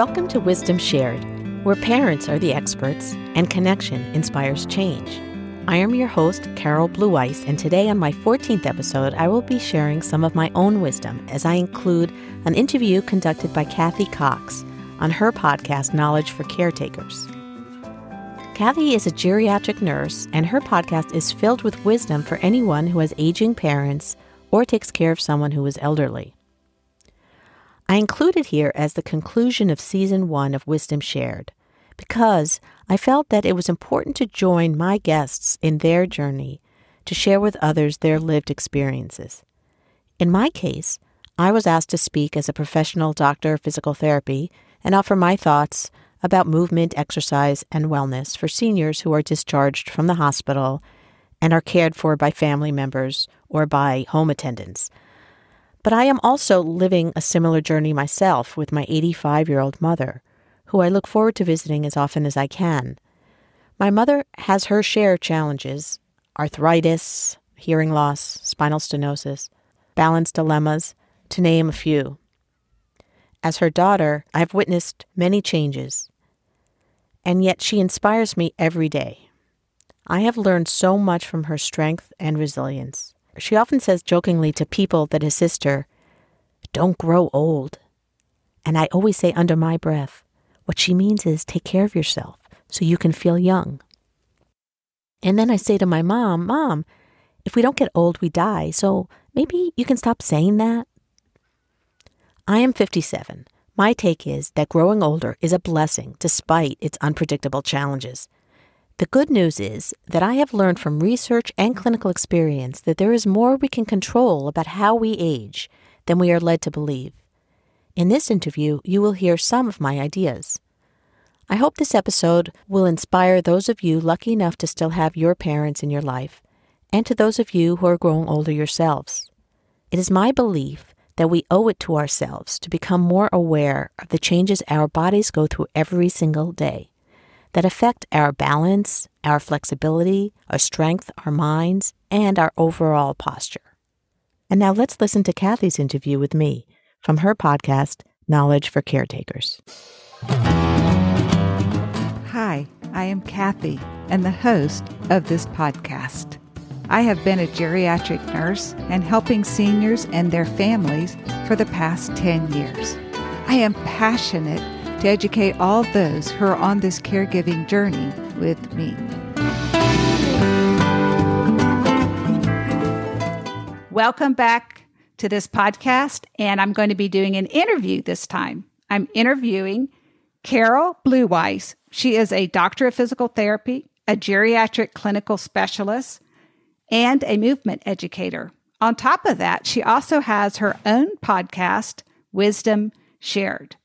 Welcome to Wisdom Shared, where parents are the experts and connection inspires change. I am your host, Carol Blueweiss, and today on my 14th episode, I will be sharing some of my own wisdom as I include an interview conducted by Kathy Cox on her podcast, Knowledge for Caretakers. Kathy is a geriatric nurse, and her podcast is filled with wisdom for anyone who has aging parents or takes care of someone who is elderly. I include it here as the conclusion of season one of Wisdom Shared because I felt that it was important to join my guests in their journey to share with others their lived experiences. In my case, I was asked to speak as a professional doctor of physical therapy and offer my thoughts about movement, exercise, and wellness for seniors who are discharged from the hospital and are cared for by family members or by home attendants but I am also living a similar journey myself with my 85 year old mother, who I look forward to visiting as often as I can. My mother has her share of challenges arthritis, hearing loss, spinal stenosis, balance dilemmas, to name a few. As her daughter, I have witnessed many changes, and yet she inspires me every day. I have learned so much from her strength and resilience. She often says jokingly to people that assist her, Don't grow old. And I always say under my breath, what she means is take care of yourself so you can feel young. And then I say to my mom, Mom, if we don't get old, we die. So maybe you can stop saying that. I am 57. My take is that growing older is a blessing despite its unpredictable challenges. The good news is that I have learned from research and clinical experience that there is more we can control about how we age than we are led to believe. In this interview, you will hear some of my ideas. I hope this episode will inspire those of you lucky enough to still have your parents in your life, and to those of you who are growing older yourselves. It is my belief that we owe it to ourselves to become more aware of the changes our bodies go through every single day that affect our balance, our flexibility, our strength, our minds, and our overall posture. And now let's listen to Kathy's interview with me from her podcast, Knowledge for Caretakers. Hi, I am Kathy and the host of this podcast. I have been a geriatric nurse and helping seniors and their families for the past 10 years. I am passionate to educate all those who are on this caregiving journey with me. Welcome back to this podcast, and I'm going to be doing an interview this time. I'm interviewing Carol Blueweiss. She is a doctor of physical therapy, a geriatric clinical specialist, and a movement educator. On top of that, she also has her own podcast, Wisdom Shared.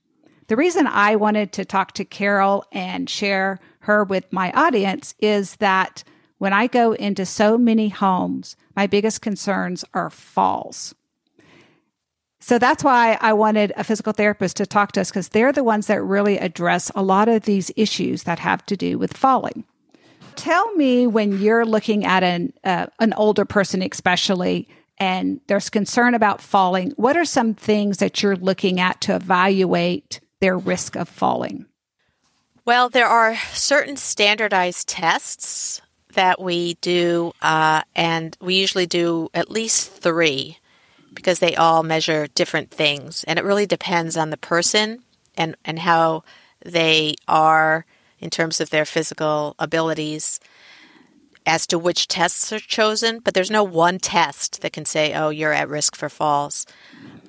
The reason I wanted to talk to Carol and share her with my audience is that when I go into so many homes, my biggest concerns are falls. So that's why I wanted a physical therapist to talk to us because they're the ones that really address a lot of these issues that have to do with falling. Tell me when you're looking at an uh, an older person, especially, and there's concern about falling. What are some things that you're looking at to evaluate their risk of falling? Well, there are certain standardized tests that we do, uh, and we usually do at least three because they all measure different things. And it really depends on the person and, and how they are in terms of their physical abilities as to which tests are chosen. But there's no one test that can say, oh, you're at risk for falls.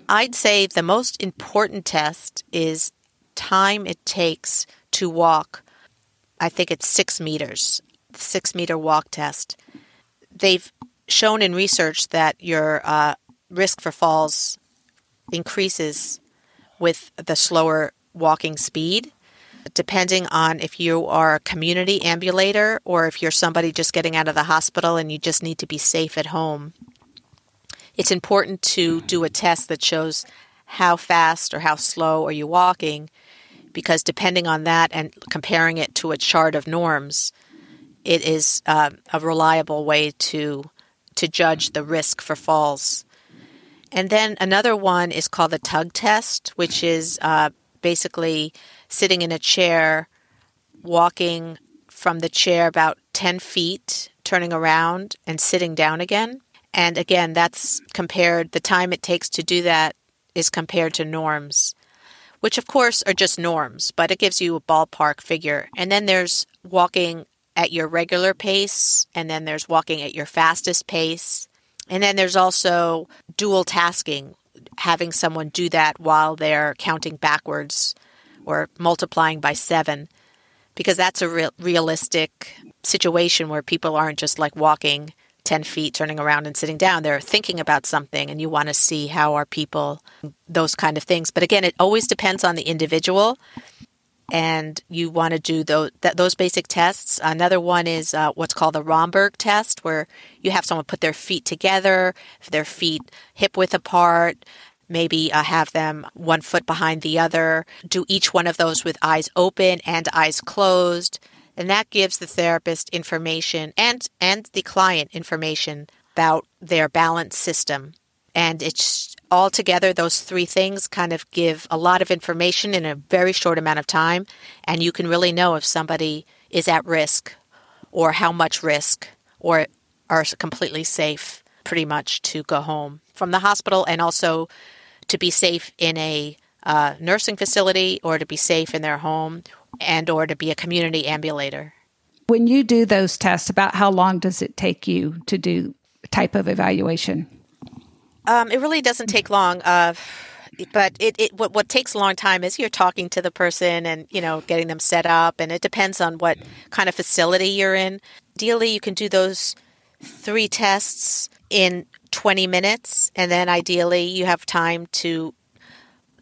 I'd say the most important test is time it takes to walk. I think it's six meters, six meter walk test. They've shown in research that your uh, risk for falls increases with the slower walking speed, depending on if you are a community ambulator or if you're somebody just getting out of the hospital and you just need to be safe at home. It's important to do a test that shows how fast or how slow are you walking because depending on that and comparing it to a chart of norms, it is uh, a reliable way to to judge the risk for falls. And then another one is called the tug test, which is uh, basically sitting in a chair, walking from the chair about 10 feet, turning around and sitting down again. And again, that's compared, the time it takes to do that is compared to norms, which of course are just norms, but it gives you a ballpark figure. And then there's walking at your regular pace, and then there's walking at your fastest pace. And then there's also dual tasking, having someone do that while they're counting backwards or multiplying by seven, because that's a real, realistic situation where people aren't just like walking 10 feet, turning around and sitting down. They're thinking about something, and you want to see how are people, those kind of things. But again, it always depends on the individual and you want to do those those basic tests. Another one is uh, what's called the Romberg test, where you have someone put their feet together, their feet hip width apart, maybe uh, have them one foot behind the other. Do each one of those with eyes open and eyes closed, and that gives the therapist information and and the client information about their balance system. And it's all together those three things kind of give a lot of information in a very short amount of time, and you can really know if somebody is at risk or how much risk or are completely safe pretty much to go home from the hospital and also to be safe in a uh, nursing facility or to be safe in their home and or to be a community ambulator. When you do those tests, about how long does it take you to do type of evaluation? Um, it really doesn't take long. Uh, but it, it what, what takes a long time is you're talking to the person and you know getting them set up and it depends on what kind of facility you're in ideally you can do those three tests in 20 minutes and then ideally you have time to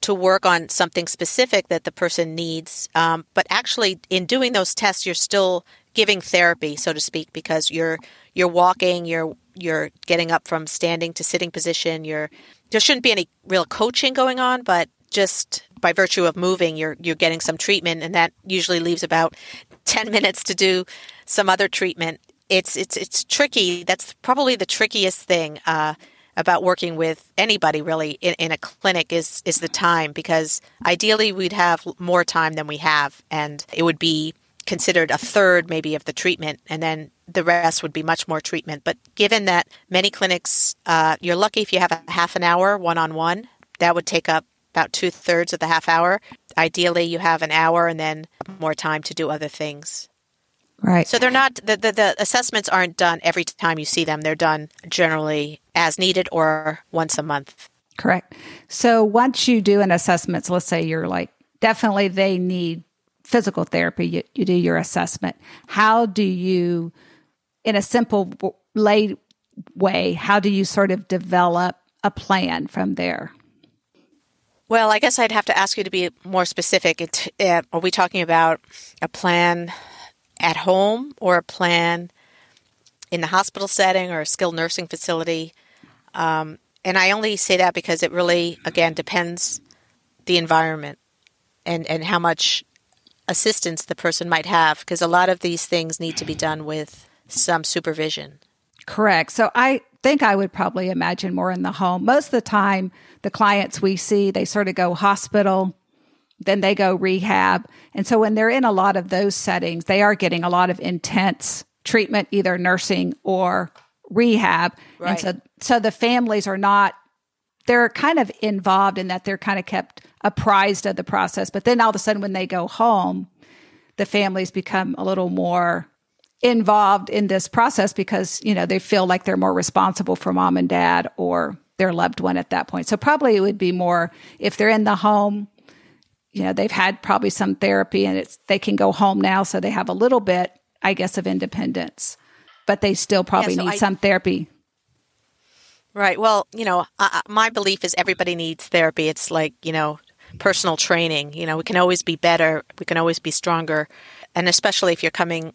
to work on something specific that the person needs um, but actually in doing those tests you're still giving therapy so to speak because you're you're walking you're you're getting up from standing to sitting position. You're there shouldn't be any real coaching going on, but just by virtue of moving, you're you're getting some treatment, and that usually leaves about ten minutes to do some other treatment. It's it's it's tricky. That's probably the trickiest thing uh, about working with anybody really in, in a clinic is is the time because ideally we'd have more time than we have, and it would be considered a third maybe of the treatment, and then the rest would be much more treatment. But given that many clinics, uh, you're lucky if you have a half an hour one on one, that would take up about two thirds of the half hour. Ideally, you have an hour and then more time to do other things. Right. So they're not the, the, the assessments aren't done every time you see them. They're done generally as needed or once a month. Correct. So once you do an assessment, so let's say you're like definitely they need physical therapy, you, you do your assessment. How do you, in a simple lay way, how do you sort of develop a plan from there? Well, I guess I'd have to ask you to be more specific. It, uh, are we talking about a plan at home or a plan in the hospital setting or a skilled nursing facility? Um, and I only say that because it really, again, depends the environment and, and how much assistance the person might have because a lot of these things need to be done with some supervision. Correct. So I think I would probably imagine more in the home. Most of the time, the clients we see, they sort of go hospital, then they go rehab. And so when they're in a lot of those settings, they are getting a lot of intense treatment, either nursing or rehab. Right. And so so the families are not they're kind of involved in that they're kind of kept apprised of the process. But then all of a sudden, when they go home, the families become a little more involved in this process because, you know, they feel like they're more responsible for mom and dad or their loved one at that point. So probably it would be more if they're in the home, you know, they've had probably some therapy and it's they can go home now so they have a little bit, I guess, of independence. But they still probably yeah, so need I, some therapy Right. Well, you know, uh, my belief is everybody needs therapy. It's like, you know, personal training. You know, we can always be better, we can always be stronger. And especially if you're coming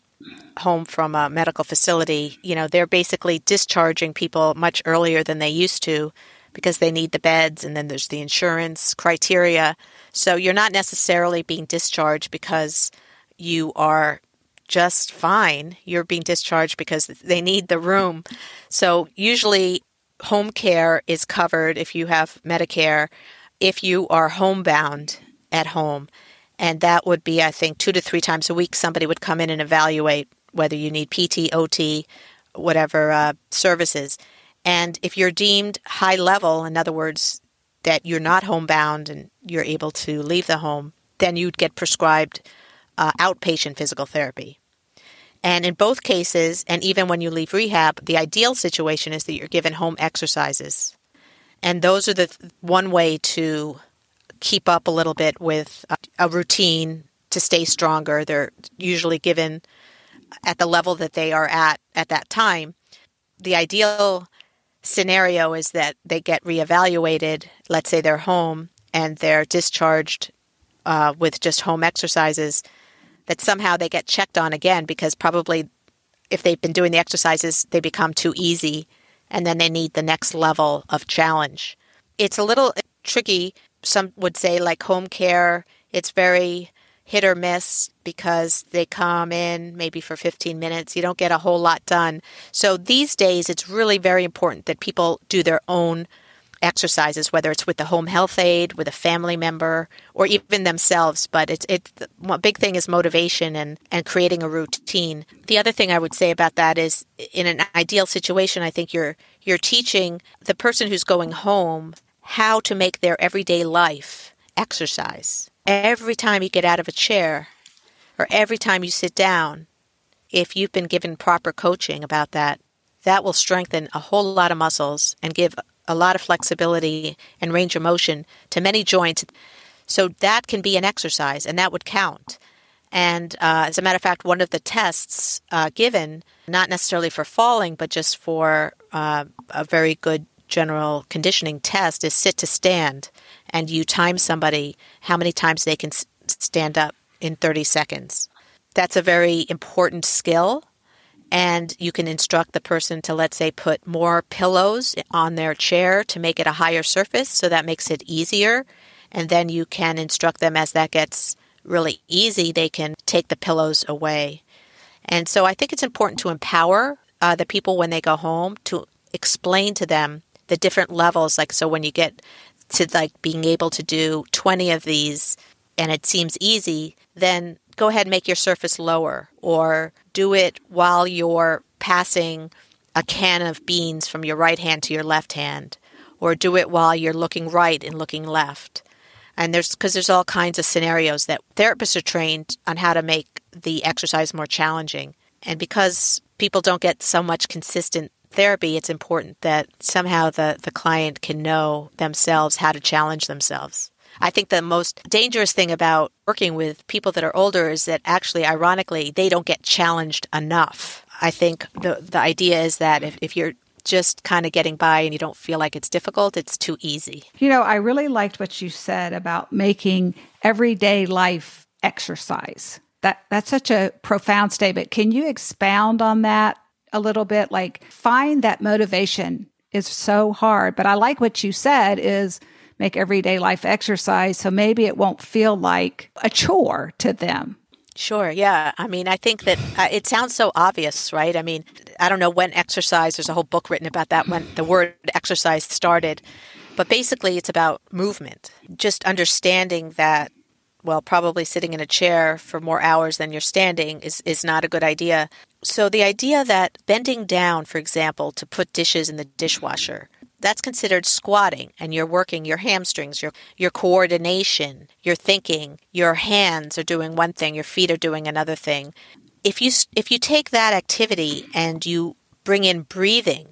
home from a medical facility, you know, they're basically discharging people much earlier than they used to because they need the beds and then there's the insurance criteria. So you're not necessarily being discharged because you are just fine. You're being discharged because they need the room. So usually home care is covered if you have Medicare. If you are homebound at home. And that would be, I think, two to three times a week, somebody would come in and evaluate whether you need PT, OT, whatever uh, services. And if you're deemed high level, in other words, that you're not homebound and you're able to leave the home, then you'd get prescribed uh, outpatient physical therapy. And in both cases, and even when you leave rehab, the ideal situation is that you're given home exercises. And those are the one way to keep up a little bit with a routine to stay stronger. They're usually given at the level that they are at at that time. The ideal scenario is that they get reevaluated. Let's say they're home and they're discharged uh, with just home exercises, that somehow they get checked on again because probably if they've been doing the exercises, they become too easy and then they need the next level of challenge. It's a little tricky. Some would say, like home care, it's very hit or miss because they come in maybe for 15 minutes. You don't get a whole lot done. So these days, it's really very important that people do their own exercises, whether it's with the home health aide, with a family member, or even themselves. But it's it's a big thing is motivation and and creating a routine. The other thing I would say about that is, in an ideal situation, I think you're you're teaching the person who's going home how to make their everyday life exercise every time you get out of a chair or every time you sit down, if you've been given proper coaching about that, that will strengthen a whole lot of muscles and give a lot of flexibility and range of motion to many joints. So that can be an exercise and that would count. And uh, as a matter of fact, one of the tests uh, given, not necessarily for falling, but just for uh, a very good general conditioning test, is sit to stand and you time somebody how many times they can stand up in 30 seconds. That's a very important skill. And you can instruct the person to, let's say, put more pillows on their chair to make it a higher surface. So that makes it easier. And then you can instruct them as that gets really easy, they can take the pillows away. And so I think it's important to empower uh, the people when they go home to explain to them the different levels. Like, so when you get to like being able to do 20 of these and it seems easy, then go ahead and make your surface lower or do it while you're passing a can of beans from your right hand to your left hand or do it while you're looking right and looking left. And there's because there's all kinds of scenarios that therapists are trained on how to make the exercise more challenging. And because people don't get so much consistent therapy, it's important that somehow the, the client can know themselves how to challenge themselves. I think the most dangerous thing about working with people that are older is that actually, ironically, they don't get challenged enough. I think the, the idea is that if, if you're just kind of getting by and you don't feel like it's difficult, it's too easy. You know, I really liked what you said about making everyday life exercise. That that's such a profound statement. Can you expound on that a little bit like find that motivation is so hard but i like what you said is make everyday life exercise so maybe it won't feel like a chore to them Sure. Yeah. I mean, I think that uh, it sounds so obvious, right? I mean, I don't know when exercise, there's a whole book written about that when the word exercise started. But basically, it's about movement. Just understanding that, well, probably sitting in a chair for more hours than you're standing is, is not a good idea. So the idea that bending down, for example, to put dishes in the dishwasher, that's considered squatting and you're working your hamstrings, your your coordination, your thinking, your hands are doing one thing, your feet are doing another thing. If you if you take that activity and you bring in breathing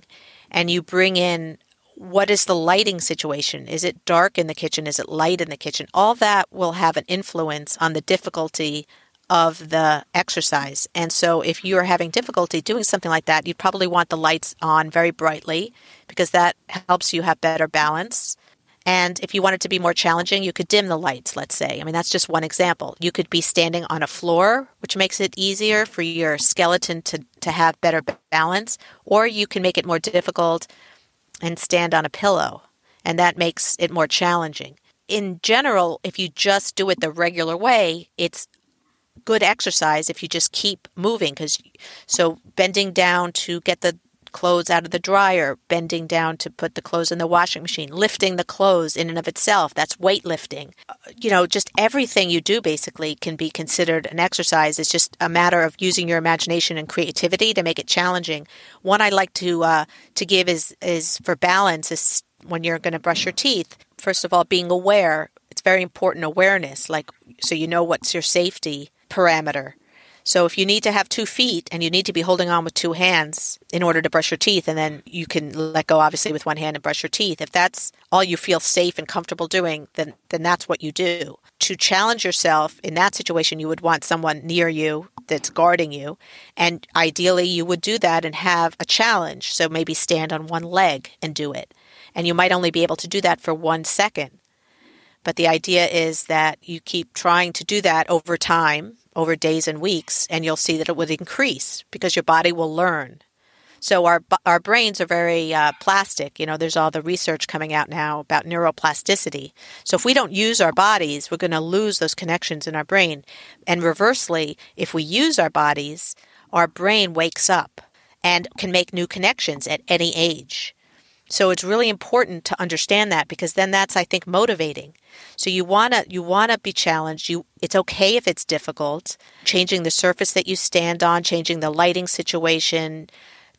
and you bring in what is the lighting situation? Is it dark in the kitchen? Is it light in the kitchen? All that will have an influence on the difficulty of the exercise. And so if you're having difficulty doing something like that, you'd probably want the lights on very brightly because that helps you have better balance. And if you want it to be more challenging, you could dim the lights, let's say. I mean, that's just one example. You could be standing on a floor, which makes it easier for your skeleton to, to have better balance, or you can make it more difficult and stand on a pillow, and that makes it more challenging. In general, if you just do it the regular way, it's good exercise if you just keep moving because so bending down to get the clothes out of the dryer, bending down to put the clothes in the washing machine, lifting the clothes in and of itself. That's weightlifting. Uh, you know, just everything you do basically can be considered an exercise. It's just a matter of using your imagination and creativity to make it challenging. One I like to uh, to give is is for balance is when you're going to brush your teeth. First of all, being aware. It's very important awareness, like so you know what's your safety parameter so if you need to have two feet and you need to be holding on with two hands in order to brush your teeth, and then you can let go obviously with one hand and brush your teeth, if that's all you feel safe and comfortable doing, then then that's what you do. To challenge yourself in that situation, you would want someone near you that's guarding you, and ideally you would do that and have a challenge. So maybe stand on one leg and do it, and you might only be able to do that for one second. But the idea is that you keep trying to do that over time over days and weeks, and you'll see that it would increase because your body will learn. So our our brains are very uh, plastic. You know, there's all the research coming out now about neuroplasticity. So if we don't use our bodies, we're going to lose those connections in our brain. And reversely, if we use our bodies, our brain wakes up and can make new connections at any age. So it's really important to understand that because then that's I think motivating. So you want to you want to be challenged. You it's okay if it's difficult. Changing the surface that you stand on, changing the lighting situation,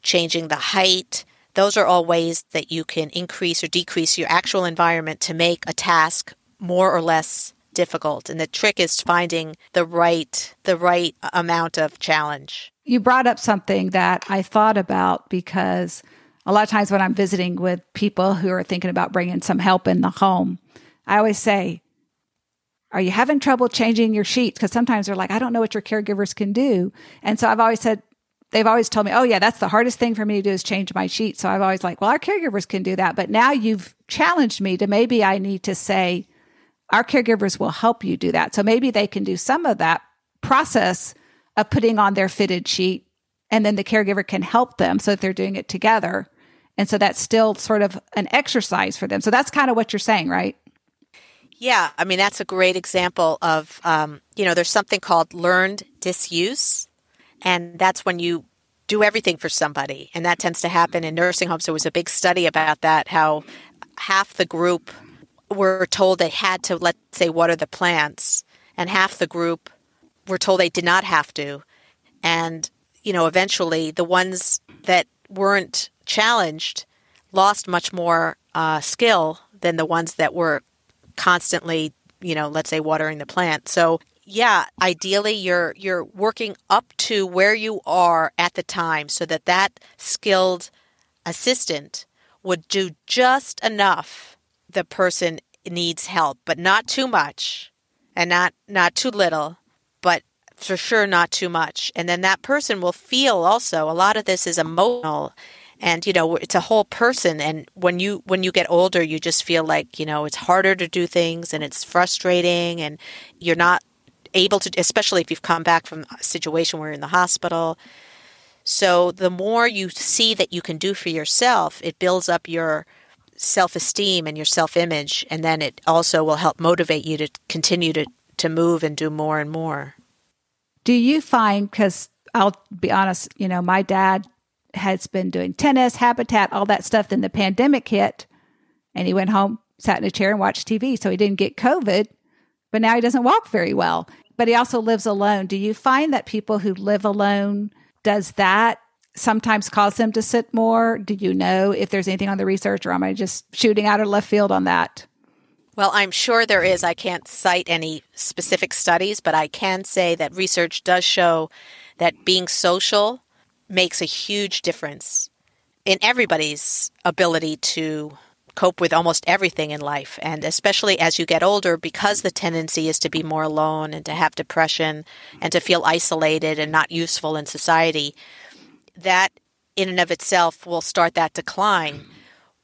changing the height. Those are all ways that you can increase or decrease your actual environment to make a task more or less difficult. And the trick is finding the right the right uh, amount of challenge. You brought up something that I thought about because a lot of times when I'm visiting with people who are thinking about bringing some help in the home, I always say, Are you having trouble changing your sheets? Because sometimes they're like, I don't know what your caregivers can do. And so I've always said, They've always told me, oh, yeah, that's the hardest thing for me to do is change my sheets. So I've always like, well, our caregivers can do that. But now you've challenged me to maybe I need to say, our caregivers will help you do that. So maybe they can do some of that process of putting on their fitted sheet and then the caregiver can help them so that they're doing it together and so that's still sort of an exercise for them. So that's kind of what you're saying, right? Yeah. I mean, that's a great example of, um, you know, there's something called learned disuse. And that's when you do everything for somebody. And that tends to happen in nursing homes. There was a big study about that, how half the group were told they had to, let's say, water the plants, and half the group were told they did not have to. And, you know, eventually the ones that weren't challenged lost much more uh, skill than the ones that were constantly, you know, let's say watering the plant. So yeah, ideally you're you're working up to where you are at the time so that that skilled assistant would do just enough the person needs help, but not too much and not not too little, but for sure not too much. And then that person will feel also a lot of this is emotional and you know it's a whole person and when you when you get older you just feel like you know it's harder to do things and it's frustrating and you're not able to especially if you've come back from a situation where you're in the hospital. So the more you see that you can do for yourself it builds up your self-esteem and your self-image and then it also will help motivate you to continue to to move and do more and more. Do you find because i'll be honest you know my dad has been doing tennis, habitat, all that stuff. Then the pandemic hit and he went home, sat in a chair and watched TV. So he didn't get COVID, but now he doesn't walk very well. But he also lives alone. Do you find that people who live alone, does that sometimes cause them to sit more? Do you know if there's anything on the research or am I just shooting out of left field on that? Well, I'm sure there is. I can't cite any specific studies, but I can say that research does show that being social makes a huge difference in everybody's ability to cope with almost everything in life. And especially as you get older, because the tendency is to be more alone and to have depression and to feel isolated and not useful in society, that in and of itself will start that decline.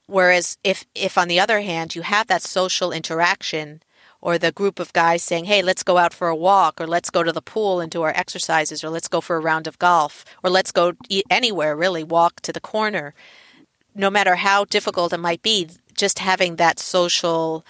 Whereas if, if on the other hand, you have that social interaction or the group of guys saying, hey, let's go out for a walk, or let's go to the pool and do our exercises, or let's go for a round of golf, or let's go anywhere, really, walk to the corner. No matter how difficult it might be, just having that social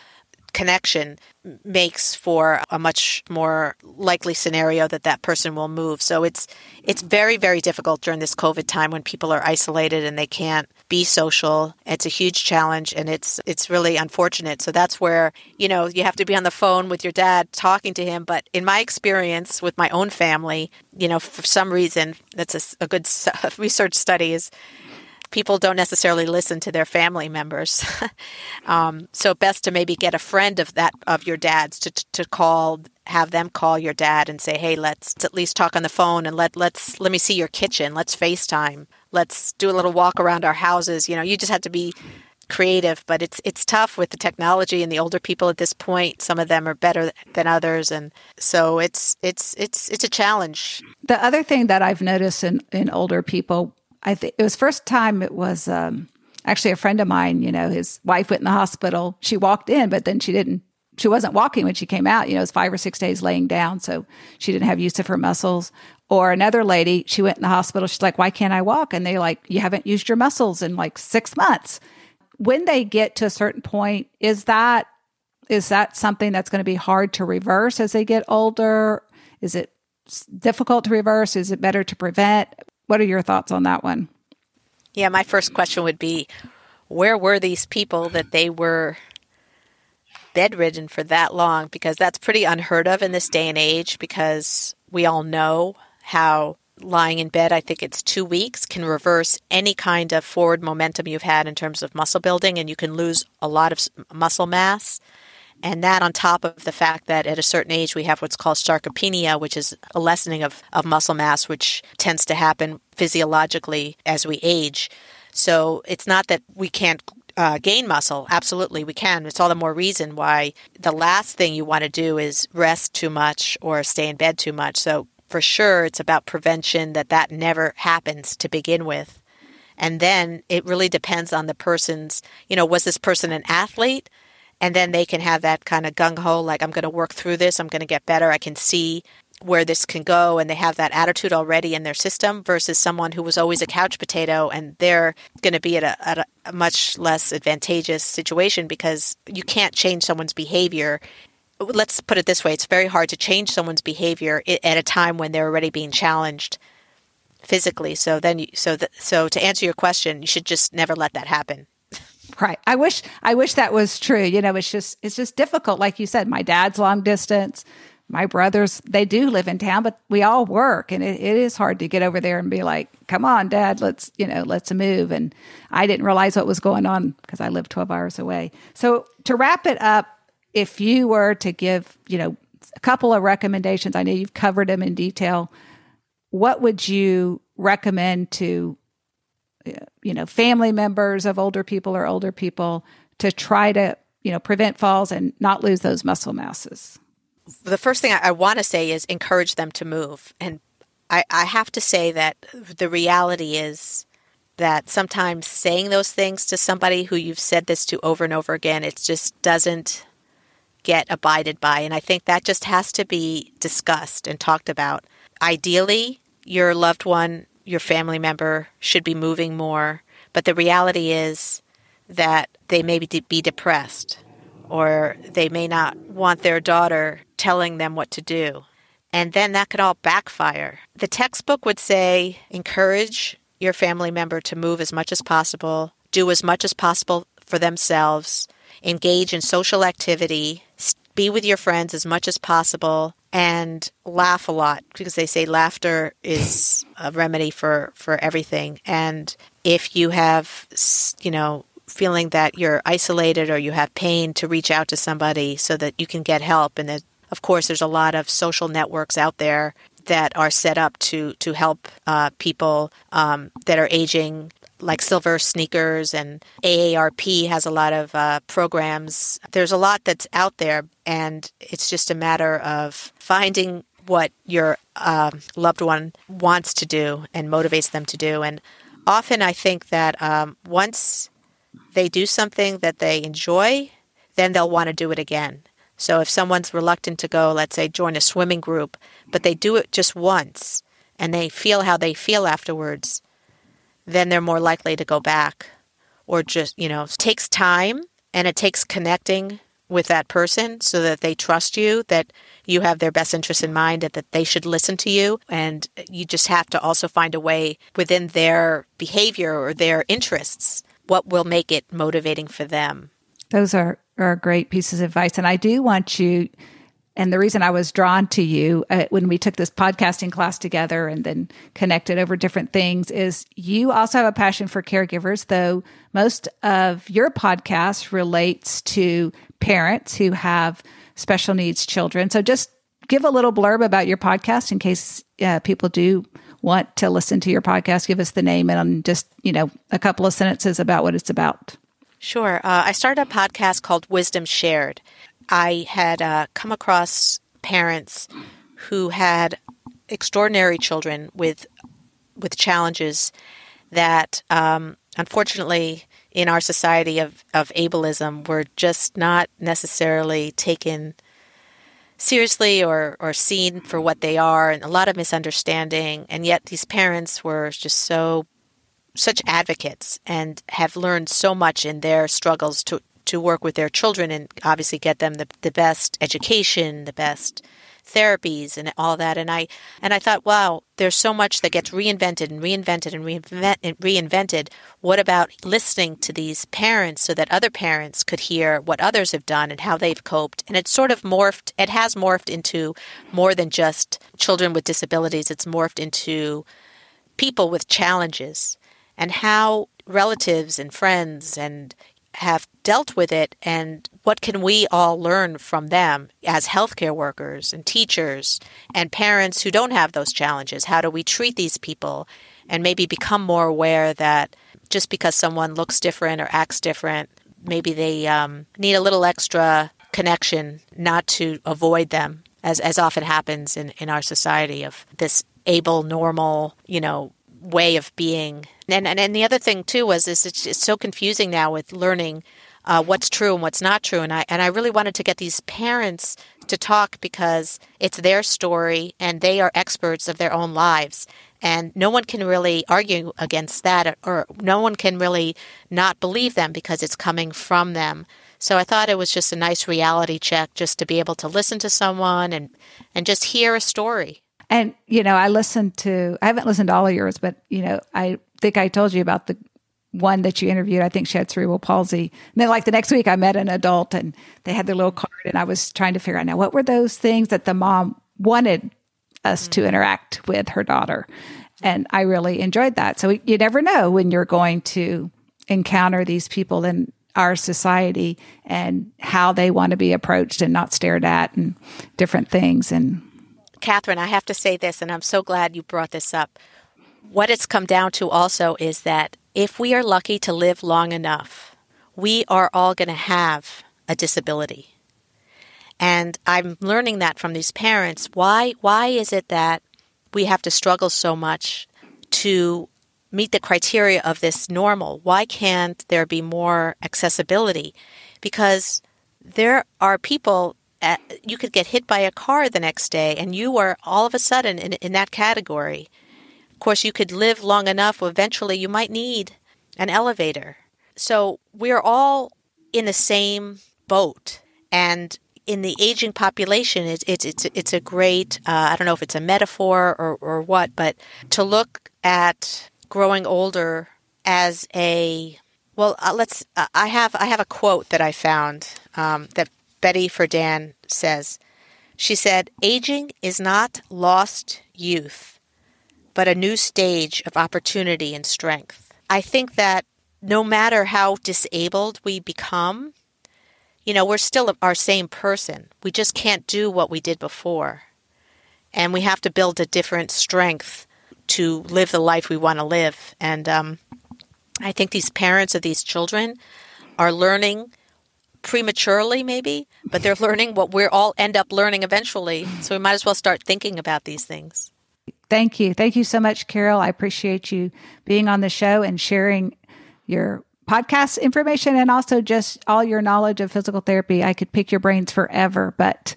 connection makes for a much more likely scenario that that person will move. So it's it's very very difficult during this COVID time when people are isolated and they can't be social. It's a huge challenge and it's it's really unfortunate. So that's where, you know, you have to be on the phone with your dad talking to him, but in my experience with my own family, you know, for some reason that's a, a good research study is people don't necessarily listen to their family members. um, so best to maybe get a friend of that of your dad's to to call, have them call your dad and say, "Hey, let's at least talk on the phone and let let's let me see your kitchen. Let's FaceTime. Let's do a little walk around our houses." You know, you just have to be creative, but it's it's tough with the technology and the older people at this point. Some of them are better than others, and so it's it's it's it's a challenge. The other thing that I've noticed in in older people I think it was first time it was um, actually a friend of mine, you know, his wife went in the hospital. She walked in, but then she didn't, she wasn't walking when she came out. You know, it was five or six days laying down. So she didn't have use of her muscles. Or another lady, she went in the hospital. She's like, why can't I walk? And they're like, you haven't used your muscles in like six months. When they get to a certain point, is that is that something that's going to be hard to reverse as they get older? Is it difficult to reverse? Is it better to prevent? What are your thoughts on that one? Yeah, my first question would be where were these people that they were bedridden for that long? Because that's pretty unheard of in this day and age, because we all know how lying in bed, I think it's two weeks, can reverse any kind of forward momentum you've had in terms of muscle building, and you can lose a lot of muscle mass. And that on top of the fact that at a certain age we have what's called sarcopenia, which is a lessening of, of muscle mass, which tends to happen physiologically as we age. So it's not that we can't uh, gain muscle. Absolutely, we can. It's all the more reason why the last thing you want to do is rest too much or stay in bed too much. So for sure, it's about prevention that that never happens to begin with. And then it really depends on the person's, you know, was this person an athlete? And then they can have that kind of gung ho, like, I'm going to work through this, I'm going to get better, I can see where this can go, and they have that attitude already in their system versus someone who was always a couch potato and they're going to be at a, at a much less advantageous situation because you can't change someone's behavior. Let's put it this way it's very hard to change someone's behavior at a time when they're already being challenged physically. So then you, so the, so to answer your question you should just never let that happen Right. I wish I wish that was true. You know, it's just it's just difficult. Like you said, my dad's long distance. My brothers, they do live in town, but we all work and it, it is hard to get over there and be like, come on, dad, let's, you know, let's move. And I didn't realize what was going on because I live 12 hours away. So to wrap it up, if you were to give, you know, a couple of recommendations, I know you've covered them in detail. What would you recommend to you know, family members of older people or older people to try to, you know, prevent falls and not lose those muscle masses? The first thing I, I want to say is encourage them to move. And I, I have to say that the reality is that sometimes saying those things to somebody who you've said this to over and over again, it just doesn't get abided by. And I think that just has to be discussed and talked about. Ideally, your loved one your family member should be moving more, but the reality is that they may be depressed or they may not want their daughter telling them what to do. And then that could all backfire. The textbook would say encourage your family member to move as much as possible, do as much as possible for themselves, engage in social activity, be with your friends as much as possible, and laugh a lot because they say laughter is a remedy for for everything. And if you have you know feeling that you're isolated or you have pain to reach out to somebody so that you can get help. And that of course there's a lot of social networks out there that are set up to to help uh, people um, that are aging like Silver Sneakers and AARP has a lot of uh, programs. There's a lot that's out there, and it's just a matter of finding what your uh, loved one wants to do and motivates them to do. And often I think that um, once they do something that they enjoy, then they'll want to do it again. So if someone's reluctant to go, let's say, join a swimming group, but they do it just once and they feel how they feel afterwards, then they're more likely to go back. Or just, you know, it takes time and it takes connecting with that person so that they trust you, that you have their best interest in mind, and that they should listen to you. And you just have to also find a way within their behavior or their interests what will make it motivating for them. Those are, are great pieces of advice. And I do want you and the reason I was drawn to you uh, when we took this podcasting class together and then connected over different things is you also have a passion for caregivers, though most of your podcast relates to parents who have special needs children. So just give a little blurb about your podcast in case uh, people do want to listen to your podcast. Give us the name and just, you know, a couple of sentences about what it's about. Sure. Uh, I started a podcast called Wisdom Shared. I had uh, come across parents who had extraordinary children with with challenges that um, unfortunately in our society of, of ableism were just not necessarily taken seriously or, or seen for what they are and a lot of misunderstanding and yet these parents were just so such advocates and have learned so much in their struggles to, to work with their children and obviously get them the, the best education, the best therapies and all that. And I and I thought wow there's so much that gets reinvented and reinvented and, reinvent, reinvented. What about listening to these parents so that other parents could hear what others have done and how they've coped? And it's sort of morphed it has morphed into more than just children with disabilities. It's morphed into people with challenges and how relatives and friends and have dealt with it and what can we all learn from them as healthcare workers and teachers and parents who don't have those challenges how do we treat these people and maybe become more aware that just because someone looks different or acts different maybe they um, need a little extra connection not to avoid them as, as often happens in, in our society of this able normal you know way of being. And, and and the other thing too was is it's, it's so confusing now with learning uh, what's true and what's not true. And I and I really wanted to get these parents to talk because it's their story and they are experts of their own lives. And no one can really argue against that, or no one can really not believe them because it's coming from them. So I thought it was just a nice reality check just to be able to listen to someone and, and just hear a story. And, you know, I listened to, I haven't listened to all of yours, but, you know, I think I told you about the one that you interviewed. I think she had cerebral palsy. And then, like, the next week, I met an adult and they had their little card, and I was trying to figure out now what were those things that the mom wanted us mm-hmm. to interact with her daughter. And I really enjoyed that. So you never know when you're going to encounter these people in our society and how they want to be approached and not stared at and different things. And Catherine, I have to say this, and I'm so glad you brought this up. What it's come down to also is that if we are lucky to live long enough, we are all going to have a disability. And I'm learning that from these parents. Why why is it that we have to struggle so much to meet the criteria of this normal? Why can't there be more accessibility? Because there are people uh, you could get hit by a car the next day and you are all of a sudden in, in that category. Course, you could live long enough, eventually, you might need an elevator. So we're all in the same boat. And in the aging population, it's, it's, it's, it's a great, uh, I don't know if it's a metaphor or, or what, but to look at growing older as a well, uh, let's. Uh, I have I have a quote that I found um, that Betty Friedan says. She said, Aging is not lost youth, but a new stage of opportunity and strength. I think that no matter how disabled we become, you know, we're still our same person. We just can't do what we did before. And we have to build a different strength to live the life we want to live. And um, I think these parents of these children are learning prematurely, maybe, but they're learning what we all end up learning eventually. So we might as well start thinking about these things. Thank you. Thank you so much, Carol. I appreciate you being on the show and sharing your podcast information and also just all your knowledge of physical therapy. I could pick your brains forever, but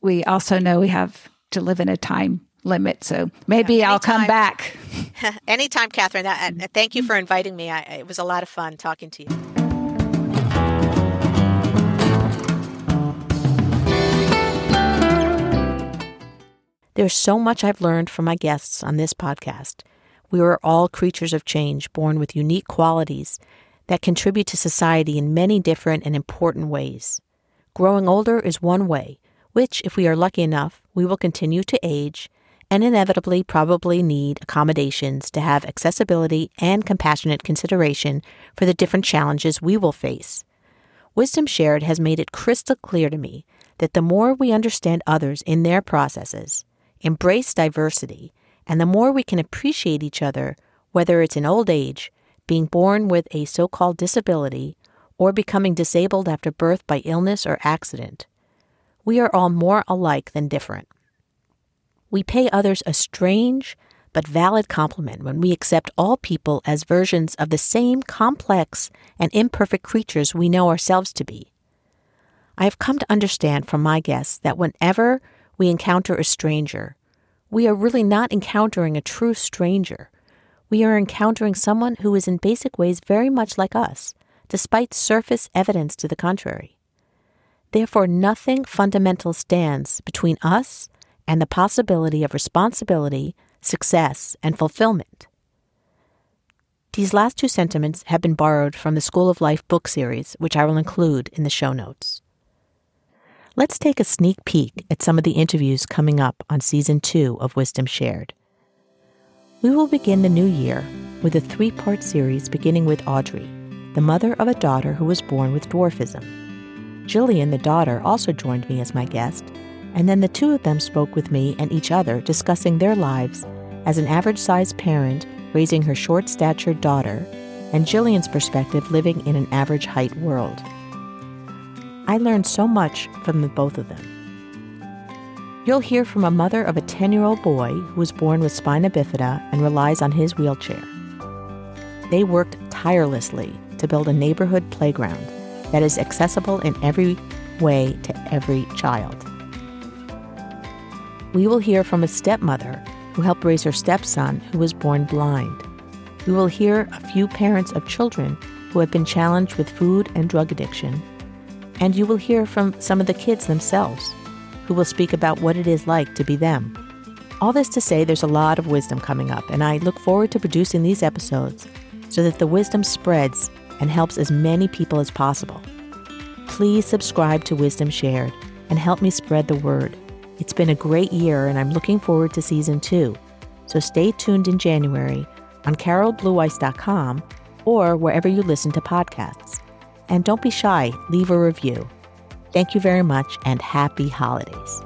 we also know we have to live in a time limit. So maybe yeah, I'll come back. anytime, Catherine. thank you for inviting me. I, it was a lot of fun talking to you. There's so much I've learned from my guests on this podcast. We are all creatures of change, born with unique qualities that contribute to society in many different and important ways. Growing older is one way, which, if we are lucky enough, we will continue to age and inevitably probably need accommodations to have accessibility and compassionate consideration for the different challenges we will face. Wisdom Shared has made it crystal clear to me that the more we understand others in their processes, embrace diversity, and the more we can appreciate each other, whether it's in old age, being born with a so called disability, or becoming disabled after birth by illness or accident, we are all more alike than different. We pay others a strange but valid compliment when we accept all people as versions of the same complex and imperfect creatures we know ourselves to be. I have come to understand from my guests that whenever we encounter a stranger, we are really not encountering a true stranger. We are encountering someone who is in basic ways very much like us, despite surface evidence to the contrary. Therefore, nothing fundamental stands between us and the possibility of responsibility, success, and fulfillment. These last two sentiments have been borrowed from the School of Life book series, which I will include in the show notes. Let's take a sneak peek at some of the interviews coming up on season two of Wisdom Shared. We will begin the new year with a three part series beginning with Audrey, the mother of a daughter who was born with dwarfism. Jillian, the daughter, also joined me as my guest, and then the two of them spoke with me and each other, discussing their lives as an average sized parent raising her short statured daughter, and Jillian's perspective living in an average height world. I learned so much from the both of them. You'll hear from a mother of a 10 year old boy who was born with spina bifida and relies on his wheelchair. They worked tirelessly to build a neighborhood playground that is accessible in every way to every child we will hear from a stepmother who helped raise her stepson who was born blind. We will hear a few parents of children who have been challenged with food and drug addiction. And you will hear from some of the kids themselves who will speak about what it is like to be them. All this to say, there's a lot of wisdom coming up, and I look forward to producing these episodes so that the wisdom spreads and helps as many people as possible. Please subscribe to Wisdom Shared and help me spread the word. It's been a great year, and I'm looking forward to season two. So stay tuned in January on carolblueweiss.com or wherever you listen to podcasts. And don't be shy, leave a review. Thank you very much, and happy holidays.